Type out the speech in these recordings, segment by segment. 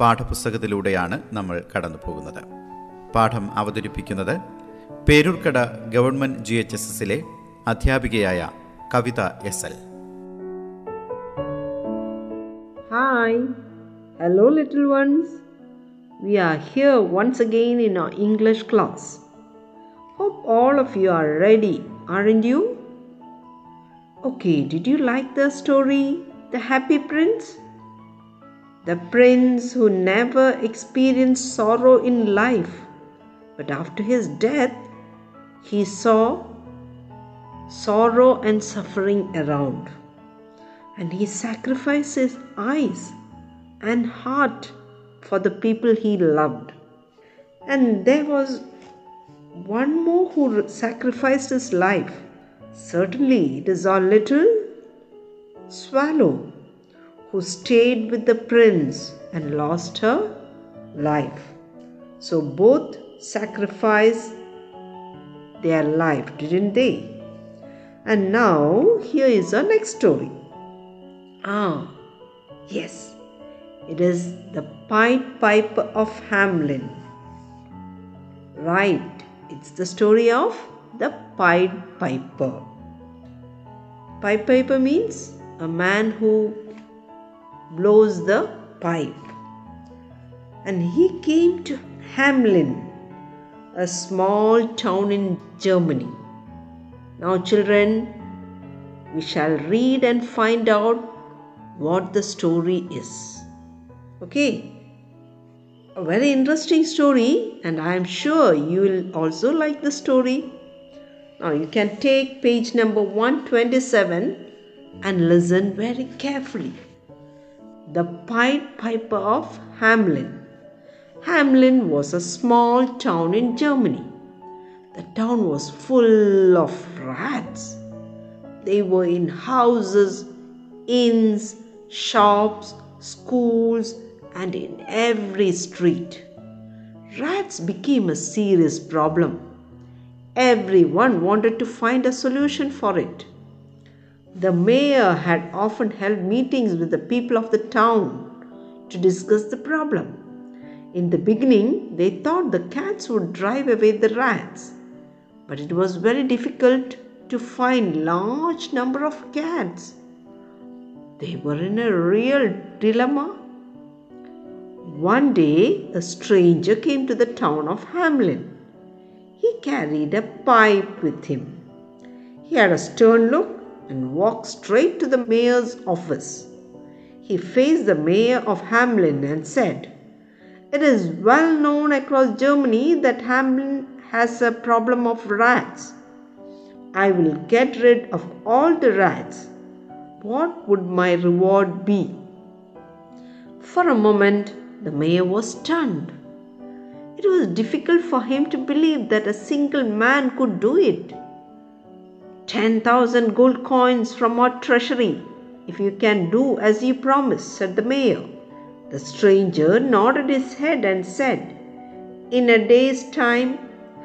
പാഠപുസ്തകത്തിലൂടെയാണ് നമ്മൾ കടന്നു പോകുന്നത് പാഠം അവതരിപ്പിക്കുന്നത് Peroorkada government G H S എസിലെ അധ്യാപികയായ Kavitha S L. Hi hello little ones we are here once again in English class hope all of you are ready and you okay did you like the story the happy prince The prince who never experienced sorrow in life, but after his death, he saw sorrow and suffering around and he sacrificed his eyes and heart for the people he loved. And there was one more who sacrificed his life. Certainly, it is our little swallow who stayed with the prince and lost her life. So, both sacrificed their life, didn't they? And now, here is our next story. Ah, yes, it is the Pied Piper of Hamlin. Right, it's the story of the Pied Piper. Pied Piper means a man who blows the pipe. And he came to Hamlin, a small town in Germany. Now, children, we shall read and find out what the story is. Okay? A very interesting story, and I am sure you will also like the story. Now, you can take page number 127 and listen very carefully. The Pied Piper of Hamelin. Hamelin was a small town in Germany. The town was full of rats. They were in houses, inns, shops, schools, and in every street. Rats became a serious problem. Everyone wanted to find a solution for it. The mayor had often held meetings with the people of the town to discuss the problem. In the beginning, they thought the cats would drive away the rats, but it was very difficult to find large number of cats. They were in a real dilemma. One day, a stranger came to the town of Hamlin. He carried a pipe with him. He had a stern look and walked straight to the mayor's office. He faced the mayor of Hamlin and said, It is well known across Germany that Hamlin has a problem of rats. I will get rid of all the rats. What would my reward be? For a moment, the mayor was stunned. It was difficult for him to believe that a single man could do it. 10,000 gold coins from our treasury, if you can do as you promise, said the mayor. The stranger nodded his head and said, In a day's time,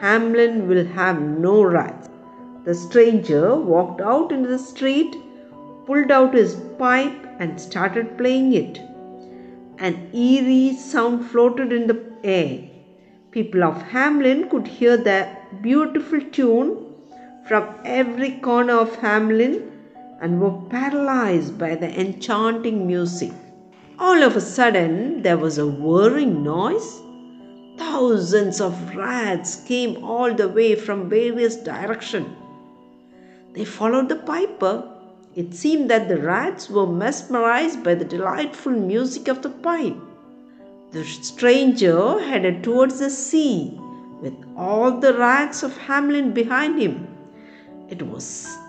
Hamlin will have no rats. The stranger walked out into the street, pulled out his pipe, and started playing it. An eerie sound floated in the air. People of Hamlin could hear the beautiful tune from every corner of Hamlin and were paralyzed by the enchanting music. All of a sudden, there was a whirring noise. Thousands of rats came all the way from various directions. They followed the piper. It seemed that the rats were mesmerized by the delightful music of the pipe. The stranger headed towards the sea with all the rats of Hamlin behind him. It was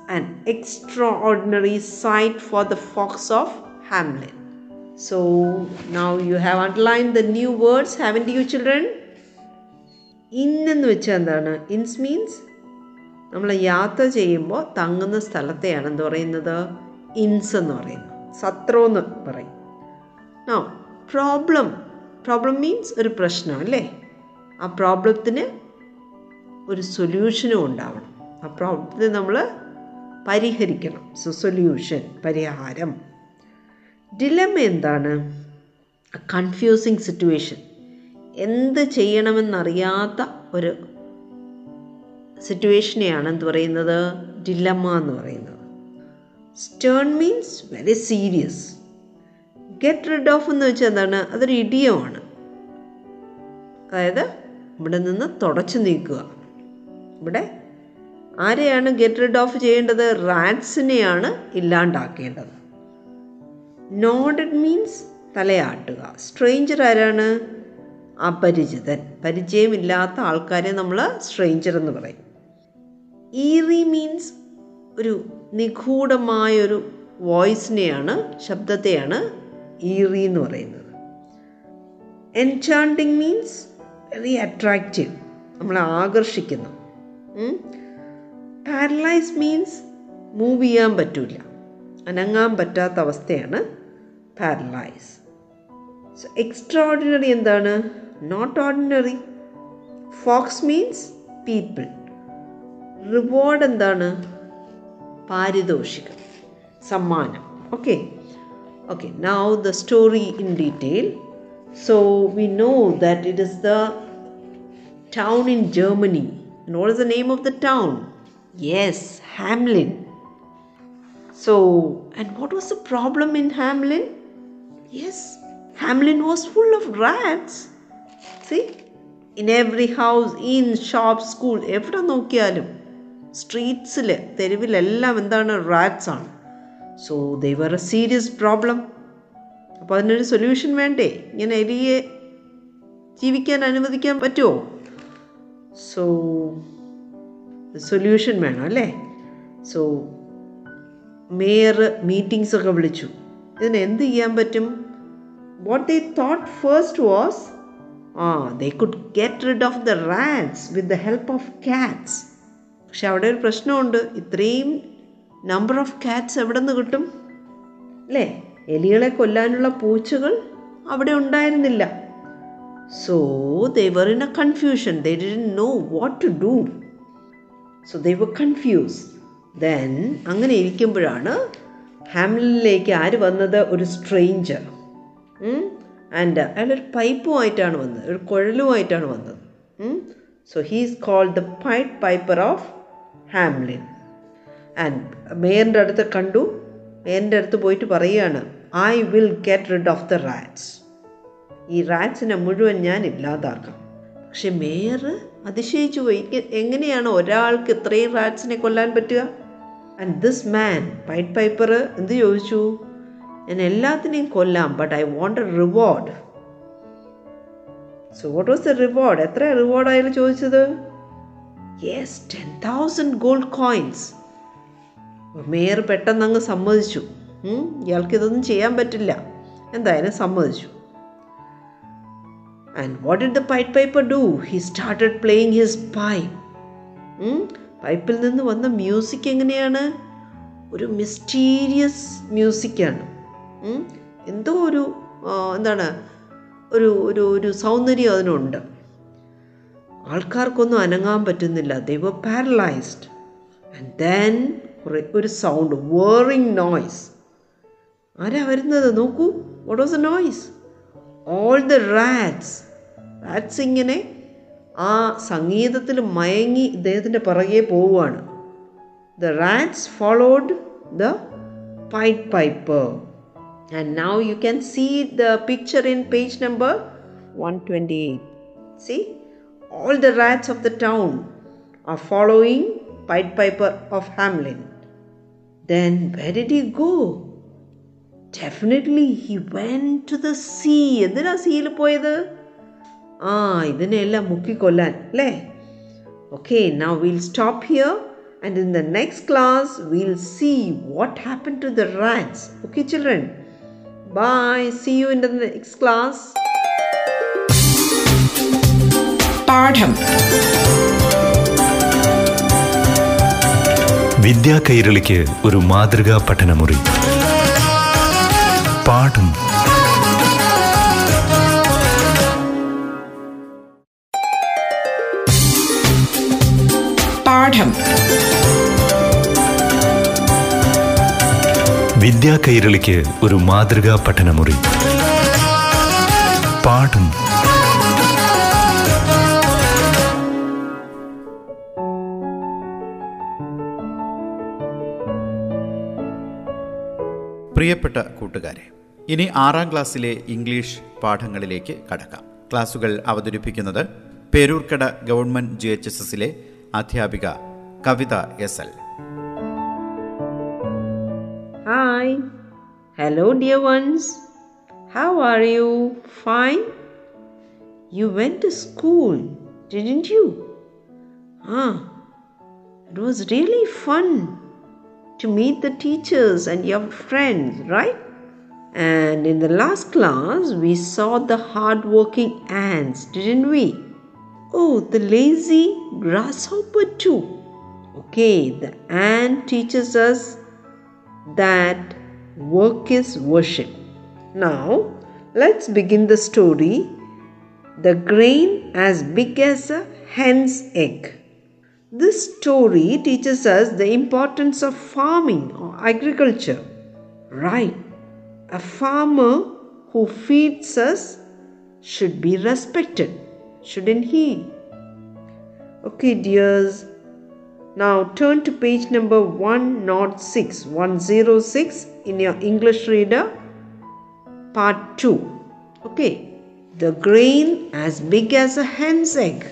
an extraordinary sight for the fox of Hamlin. So now you have underlined the new words, haven't you, children? ഇന്നെന്ന് വെച്ചാൽ എന്താണ്? ഇൻസ് means നമ്മൾ യാത്ര ചെയ്യുമ്പോൾ തങ്ങുന്ന സ്ഥലത്തെയാണ് എന്ത് പറയുന്നത്? ഇൻസ് എന്ന് പറയുന്നത്. സത്രോ എന്ന് പറയും. ആ പ്രോബ്ലം പ്രോബ്ലം മീൻസ് ഒരു പ്രശ്നം അല്ലേ? ആ പ്രോബ്ലത്തിന് ഒരു സൊല്യൂഷനും ഉണ്ടാവണം. ആ പ്രോബ്ലത്തിന് നമ്മൾ പരിഹരിക്കണം. സോ സൊല്യൂഷൻ പരിഹാരം. ഡിലമ എന്താണ്? കൺഫ്യൂസിങ് സിറ്റുവേഷൻ എന്ത് ചെയ്യണമെന്നറിയാത്ത ഒരു സിറ്റുവേഷനെയാണ് എന്ത് പറയുന്നത്? ഡിലമ്മ എന്ന് പറയുന്നത്. Stern means very serious get rid of എന്ന് വെച്ചാൽ എന്താണ്? അതൊരു ഇടിയമാണ് അതായത് ഇവിടെ നിന്ന് തുടച്ചു നീക്കുക. ഇവിടെ ആരെയാണ് ഗെറ്റ് റിഡ് ഓഫ് ചെയ്യേണ്ടത്? റാറ്റ്സിനെയാണ് ഇല്ലാണ്ടാക്കേണ്ടത്. നോഡഡ് മീൻസ് തലയാട്ടുക. സ്ട്രേഞ്ചർ ആരാണ്? അപരിചിതൻ. പരിചയമില്ലാത്ത ആൾക്കാരെ നമ്മൾ സ്ട്രേഞ്ചർ എന്ന് പറയും. ഈറി മീൻസ് ഒരു നിഗൂഢമായൊരു വോയിസിനെയാണ് ശബ്ദത്തെയാണ് ഈറി എന്ന് പറയുന്നത്. എൻചാണ്ടിങ് മീൻസ് വെരി അട്രാക്റ്റീവ് നമ്മളെ ആകർഷിക്കുന്നു. പാരലൈസ് മീൻസ് മൂവ് ചെയ്യാൻ പറ്റില്ല അനങ്ങാൻ പറ്റാത്ത അവസ്ഥയാണ് പാരലൈസ് സോ എക്സ്ട്രാ ഓർഡിനറി എന്താണ്? Not ordinary folks means people reward എന്താണ്? പാരിതോഷികം. സമ്മാനം. Okay okay now the story in detail so we know that it is the town in Germany not is the name of the town? Yes, Hamlin. So, and what was the problem in Hamlin? Yes, Hamlin was full of rats. See, in every house, in shop, school, എവിടെ നോക്കിയാലും സ്ട്രീറ്റ്സിൽ തെരുവിലെല്ലാം എന്താണ് rats ആണ് so they were a serious problem അപ്പോൾ അതിനൊരു solution വേണ്ടേ ഇങ്ങനെ എലിയെ ജീവിക്കാൻ അനുവദിക്കാൻ പറ്റുമോ സോ സൊല്യൂഷൻ വേണം അല്ലേ? സോ മേയർ മീറ്റിംഗ്സ് ഒക്കെ വിളിച്ചു. ഇതിന് എന്ത് ചെയ്യാൻ പറ്റും? What they thought first was ah they could get rid of the rats with the help of cats പക്ഷെ അവിടെ ഒരു പ്രശ്നമുണ്ട്. ഇത്രയും നമ്പർ ഓഫ് ക്യാറ്റ്സ് എവിടെ നിന്ന് കിട്ടും? അല്ലേ? എലികളെ കൊല്ലാനുള്ള പൂച്ചകൾ അവിടെ ഉണ്ടായിരുന്നില്ല. So they were in a confusion they didn't know what to do so they were confused then അങ്ങനെ ഇരിക്കുമ്പോഴാണ് ഹാംലിനിലേക്ക് ആര് വന്നത്? ഒരു സ്ട്രെയിഞ്ചർ ആൻഡ് അയാളൊരു പൈപ്പുമായിട്ടാണ് വന്നത്. ഒരു കുഴലുമായിട്ടാണ് വന്നത്. So he's called the pied piper of Hamelin and മേയറിന്റെ അടുത്ത് കണ്ടു. മേയറിന്റെ അടുത്ത് പോയിട്ട് പറയുകയാണ് I will get rid of the rats ഈ റാറ്റ്സിനെ മുഴുവൻ ഞാൻ ഇല്ലാതാക്കാം. പക്ഷെ മേയർ അതിശയിച്ചു പോയി. എങ്ങനെയാണ് ഒരാൾക്ക് ഇത്രയും റാറ്റ്സിനെ കൊല്ലാൻ പറ്റുക? And this man pied piper എന്ത് ചോദിച്ചു? ഞാൻ എല്ലാത്തിനെയും കൊല്ലാം but I want a reward so what was the reward എത്ര റിവാർഡ് അയാൾ ചോദിച്ചത്? Yes ten thousand gold coins mayor പെട്ടെന്ന് അങ്ങ് സമ്മതിച്ചു. ഇയാൾക്ക് ഇതൊന്നും ചെയ്യാൻ പറ്റില്ല. എന്തായാലും സമ്മതിച്ചു. And what did the pied piper do he started playing his pipe. പൈപ്പിൽ നിന്ന് വന്ന മ്യൂസിക് എങ്ങനെയാണ്? ഒരു മിസ്റ്റീരിയസ് മ്യൂസിക്കാണ് എന്തോ ഒരു എന്താണ്? ഒരു ഒരു ഒരു സൗന്ദര്യം അതിനുണ്ട്. ആൾക്കാർക്കൊന്നും അനങ്ങാൻ പറ്റുന്നില്ല. They were paralysed and then ഒരു സൗണ്ട് വേറിങ് നോയ്സ് ആരാ വരുന്നത്? നോക്കൂ. What was a noise all the rats rats ഇങ്ങനെ ആ സംഗീതത്തിൽ മയങ്ങി ഇദ്ദേഹത്തിൻ്റെ പുറകെ പോവുകയാണ് the rats followed the pied piper and now you can see the picture in page number one twenty eight see all the rats of the town are following Pied Piper of Hamlin. Then where did he go? Definitely he went to the sea. എന്തിനാ സീയിൽ പോയത് ആ ഇതിനെയെല്ലാം മുക്കിക്കൊല്ലാൻ അല്ലേ? Okay now will stop here and in the next class will see what happen to the rats okay children bye see you in the next class പാഠം. വിദ്യാ കൈരളിക്ക് ഒരു മാതൃകാ പഠനമുറി. പാഠം. പാഠം വിദ്യാ കൈരളിക്ക് ഒരു മാതൃകാ പഠനമുറി. പാഠം. പ്രിയപ്പെട്ട കൂട്ടുകാരെ ഇനി ആറാം ക്ലാസ്സിലെ ഇംഗ്ലീഷ് പാഠങ്ങളിലേക്ക് കടക്കാം. ക്ലാസുകൾ അവതരിപ്പിക്കുന്നത് Peroorkada government G H S എസിലെ അധ്യാപിക Kavitha S L Hi. Hello, dear ones. How are you? Fine? You went to school, didn't you? Ah, it was really fun to meet the teachers and your friends, right? And in the last class, we saw the hard working ants, didn't we? Oh, the lazy grasshopper, too. Okay, the ant teaches us that work is worship. Now, let's begin the story. The grain as big as a hen's egg. This story teaches us the importance of farming or agriculture. Right, a farmer who feeds us should be respected, shouldn't he? Okay, dears, now turn to page number 106, 106 in your English reader, part 2. Okay, the grain as big as a hen's egg.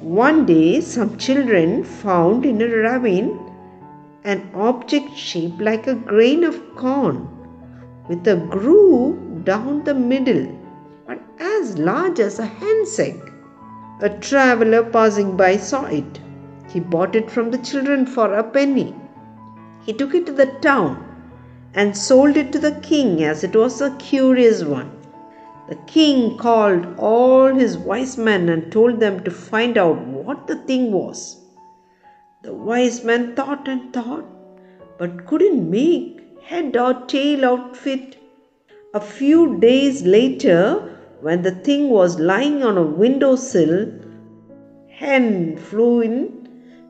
One day, some children found in a ravine an object shaped like a grain of corn with a groove down the middle, but as large as a hen's egg. A traveler passing by saw it. He bought it from the children for a penny. He took it to the town and sold it to the king as it was a curious one. The king called all his wise men and told them to find out what the thing was. The wise men thought and thought, but couldn't make head or tail out of it. A few days later, when the thing was lying on a windowsill, a hen flew in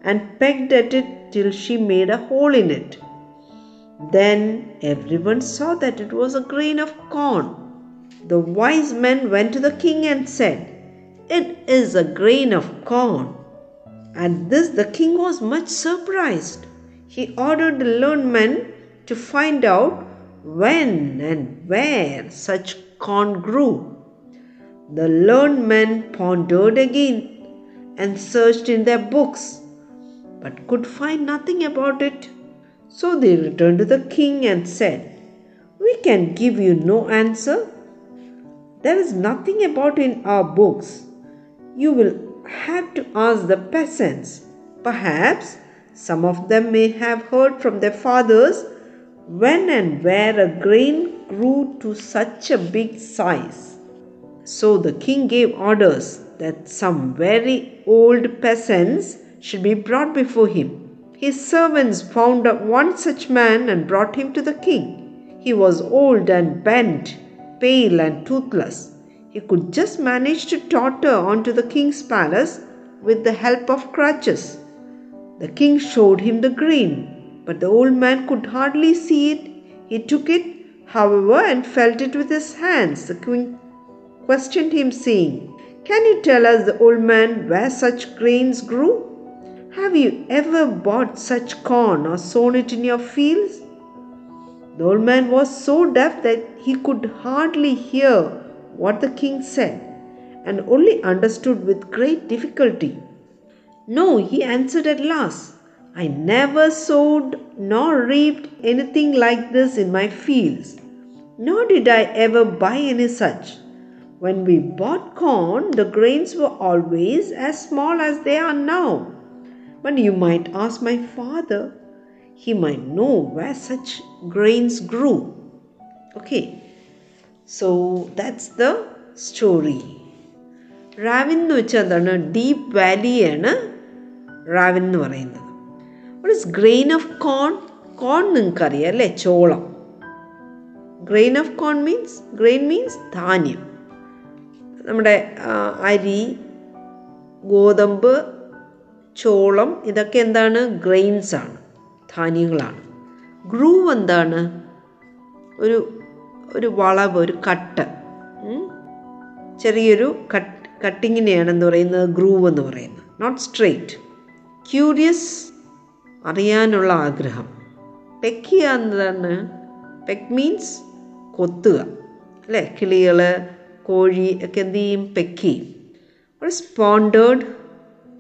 and pecked at it till she made a hole in it. Then everyone saw that it was a grain of corn. The wise men went to the king and said, It is a grain of corn. At this, the king was much surprised. He ordered the learned men to find out when and where such corn grew. The learned men pondered again and searched in their books, but could find nothing about it. So they returned to the king and said, We can give you no answer. There is nothing about it in our books. You will have to ask the peasants. Perhaps some of them may have heard from their fathers when and where a grain grew to such a big size. So the king gave orders that some very old peasants should be brought before him. His servants found one such man and brought him to the king. He was old and bent, pale and toothless. He could just manage to totter onto the king's palace with the help of crutches. The king showed him the grain, but the old man could hardly see it. He took it, however, and felt it with his hands. The king questioned him, saying, Can you tell us, the old man, where such grains grew? Have you ever bought such corn or sown it in your fields? The old man was so deaf that he could hardly hear what the king said and only understood with great difficulty. No, he answered at last, I never sowed nor reaped anything like this in my fields, nor did I ever buy any such. When we bought corn, the grains were always as small as they are now. But you might ask my father, he might know where such grains grew. Okay, so that's the story. Ravine എന്ന് വെച്ചാൽ എന്താണ് deep വാലിയാണ് റാവിൻ എന്ന് പറയുന്നത്. വട്ട് grain of കോൺ കോൺ നിങ്ങൾക്കറിയാം അല്ലേ? ചോളം. Grain of corn means grain means ധാന്യം. നമ്മുടെ അരി ഗോതമ്പ് ചോളം ഇതൊക്കെ എന്താണ്? ഗ്രെയിൻസ് ആണ് ധാന്യങ്ങളാണ്. ഗ്രൂവ് എന്താണ്? ഒരു ഒരു വളവ് ഒരു കട്ട് ചെറിയൊരു കട്ട് കട്ടിങ്ങിനെയാണ് എന്ന് പറയുന്നത്? ഗ്രൂവ് എന്ന് പറയുന്നത്. നോട്ട് സ്ട്രെയിറ്റ് ക്യൂരിയസ് അറിയാനുള്ള ആഗ്രഹം. പെക്കിയ എന്താണ്? പെക്ക് മീൻസ് കൊത്തുക അല്ലേ? കിളികൾ കോഴി ഒക്കെ എന്ത് ചെയ്യും? പെക്കി ഒരു spotted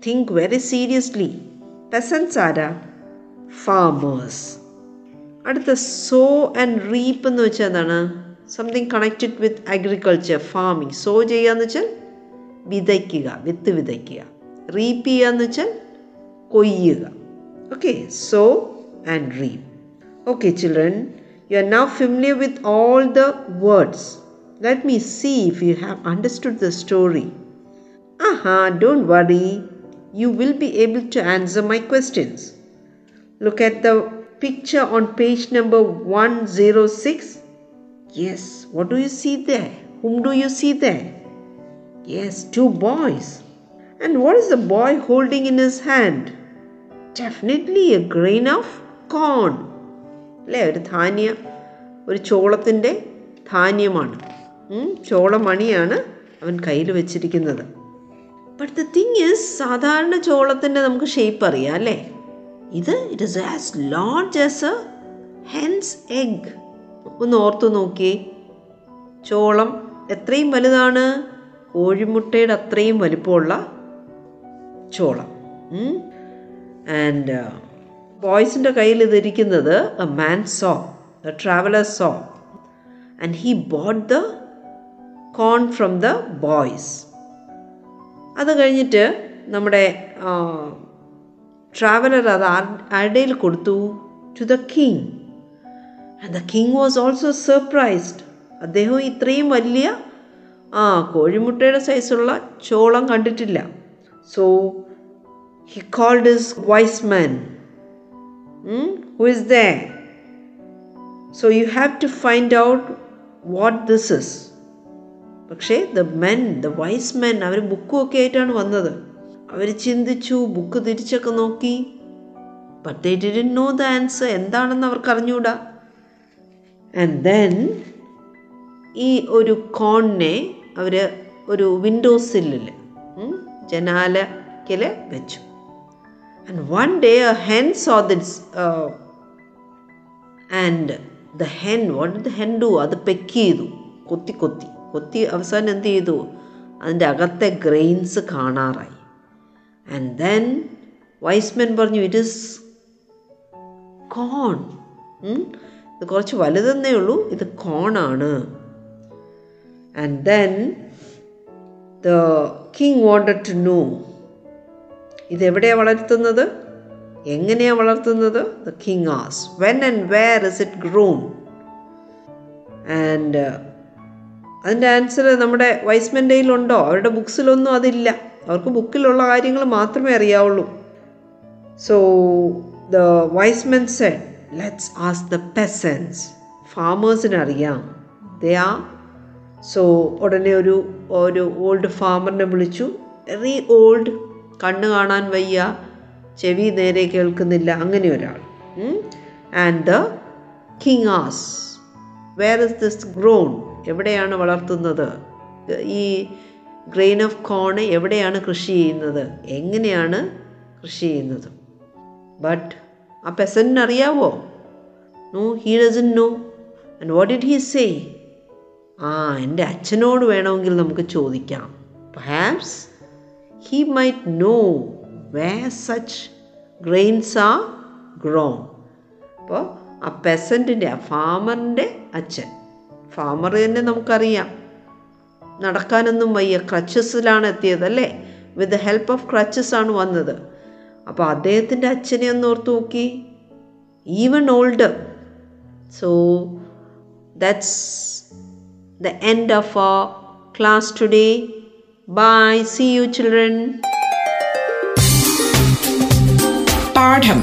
thing very seriously peasants ആരാ? ഫാമേഴ്സ് അടുത്ത സോ ആൻഡ് റീപ്പ് എന്ന് വെച്ചാൽ എന്താണ്? Something connected with agriculture farming so ചെയ്യുക എന്ന് വെച്ചാൽ വിതയ്ക്കുക വിത്ത് വിതയ്ക്കുക. റീപ്പ് ചെയ്യുക എന്ന് വെച്ചാൽ കൊയ്യുക. Okay so and reap okay children you are now familiar with all the words let me see if you have understood the story Aha, don't worry. You will be able to answer my questions. Look at the picture on page number 106. Yes, what do you see there? Whom do you see there? Yes, two boys. And what is the boy holding in his hand? Definitely a grain of corn. അല്ലേ ഒരു ധാന്യ ഒരു ചോളത്തിന്റെ ധാന്യമാണ് ചോളമണിയാണ് അവൻ കയ്യിൽ വെച്ചിരിക്കുന്നത് but the thing is സാധാരണ ചോളത്തിന്റെ നമുക്ക് shape അറിയാം അല്ലേ? ഇത് it is as large as a hen's egg ഒന്ന് ഓർത്തു നോക്കിയേ. ചോളം എത്രയും വലുതാണ്? കോഴിമുട്ടയുടെ അത്രയും വലിപ്പമുള്ള ചോളം. ആൻഡ് ബോയ്സിന്റെ കയ്യിൽ ഇതിരിക്കുന്നത് a man so a traveller so and he bought the corn from the boys അത് കഴിഞ്ഞിട്ട് നമ്മുടെ ട്രാവലർ അത് ആരുടെയിൽ കൊടുത്തു? To the king and the king was also surprised അദ്ദേഹം ഇത്രയും വലിയ ആ കോഴിമുട്ടയുടെ സൈസുള്ള ചോളം കണ്ടിട്ടില്ല. So he called is wise man who is the so you have to find out what this is പക്ഷേ the men the wise men അവർ ബുക്കും ഒക്കെ ആയിട്ടാണ് വന്നത്. അവർ ചിന്തിച്ചു ബുക്ക് തിരിച്ചൊക്കെ നോക്കി. But they didn't know the answer എന്താണെന്ന് അവർക്ക് അറിഞ്ഞുകൂടാ ആൻഡ് ദെൻ ഈ ഒരു കോണിനെ അവർ ഒരു വിൻഡോ സില്ലിൽ ജനാലക്കിൽ വെച്ചു. And one day a hen saw it's and the hen what the hen do അത് പെക്ക് ചെയ്തു. കൊത്തി കൊത്തി. കൊത്തി അവസാനം എന്ത് ചെയ്തു? അതിന്റെ അകത്തെ ഗ്രെയിൻസ് കാണാറായി. ആൻഡ് ദെൻ വൈസ്മെൻ പറഞ്ഞു ഇറ്റ് ഇസ് കോൺ ഇത് കുറച്ച് വലുതെന്നേ ഉള്ളൂ ഇത് കോണാണ് and then the king wanted to know ഇതെവിടെയാണ് വളർത്തുന്നത്? എങ്ങനെയാണ് വളർത്തുന്നത്? The king as when and where is it grown and അതിന്റെ ആൻസർ നമ്മുടെ വൈസ്മെന്റെയിലുണ്ടോ അവരുടെ ബുക്സിലൊന്നും അതില്ല. അവർക്ക് ബുക്കിലുള്ള കാര്യങ്ങൾ മാത്രമേ അറിയാവുള്ളൂ. So the wise men said let's ask the peasants ഫാമേഴ്സിന് അറിയാം. ദേ ആ സോ ഉടനെ ഒരു ഒരു ഓൾഡ് ഫാമറിനെ വിളിച്ചു. വെറി ഓൾഡ് കണ്ണ് കാണാൻ വയ്യ. ചെവി നേരെ കേൾക്കുന്നില്ല. അങ്ങനെ ഒരാൾ. ആൻഡ് ദ കിങ് ആസ് വേർ ഇസ് ദിസ് ഗ്രോൺ എവിടെയാണ് വളർത്തുന്നത്? ഈ ഗ്രെയിൻ ഓഫ് കോൺ എവിടെയാണ് കൃഷി ചെയ്യുന്നത്? എങ്ങനെയാണ് കൃഷി ചെയ്യുന്നത്? ബട്ട് ആ പെസന്റിന് അറിയാവോ? No he doesn't know and what did he say ആ എന്റെ അച്ഛനോട് വേണമെങ്കിൽ നമുക്ക് ചോദിക്കാം. Perhaps he might know where such grains are grown അപ്പോൾ ആ പെസന്റിന്റെ ആ ഫാമറിന്റെ അച്ഛൻ ഫാമർ തന്നെ നമുക്കറിയാം. നടക്കാനൊന്നും വയ്യ. ക്രച്ചസിലാണ് എത്തിയത് അല്ലേ? വിത്ത് ഹെൽപ്പ് ഓഫ് ക്രച്ചസ് ആണ് വന്നത്. അപ്പോൾ അദ്ദേഹത്തിന്റെ അച്ഛനെ ഒന്ന് ഓർത്ത് നോക്കി. Even old so that's the end of a class today bye see you children പാഠം.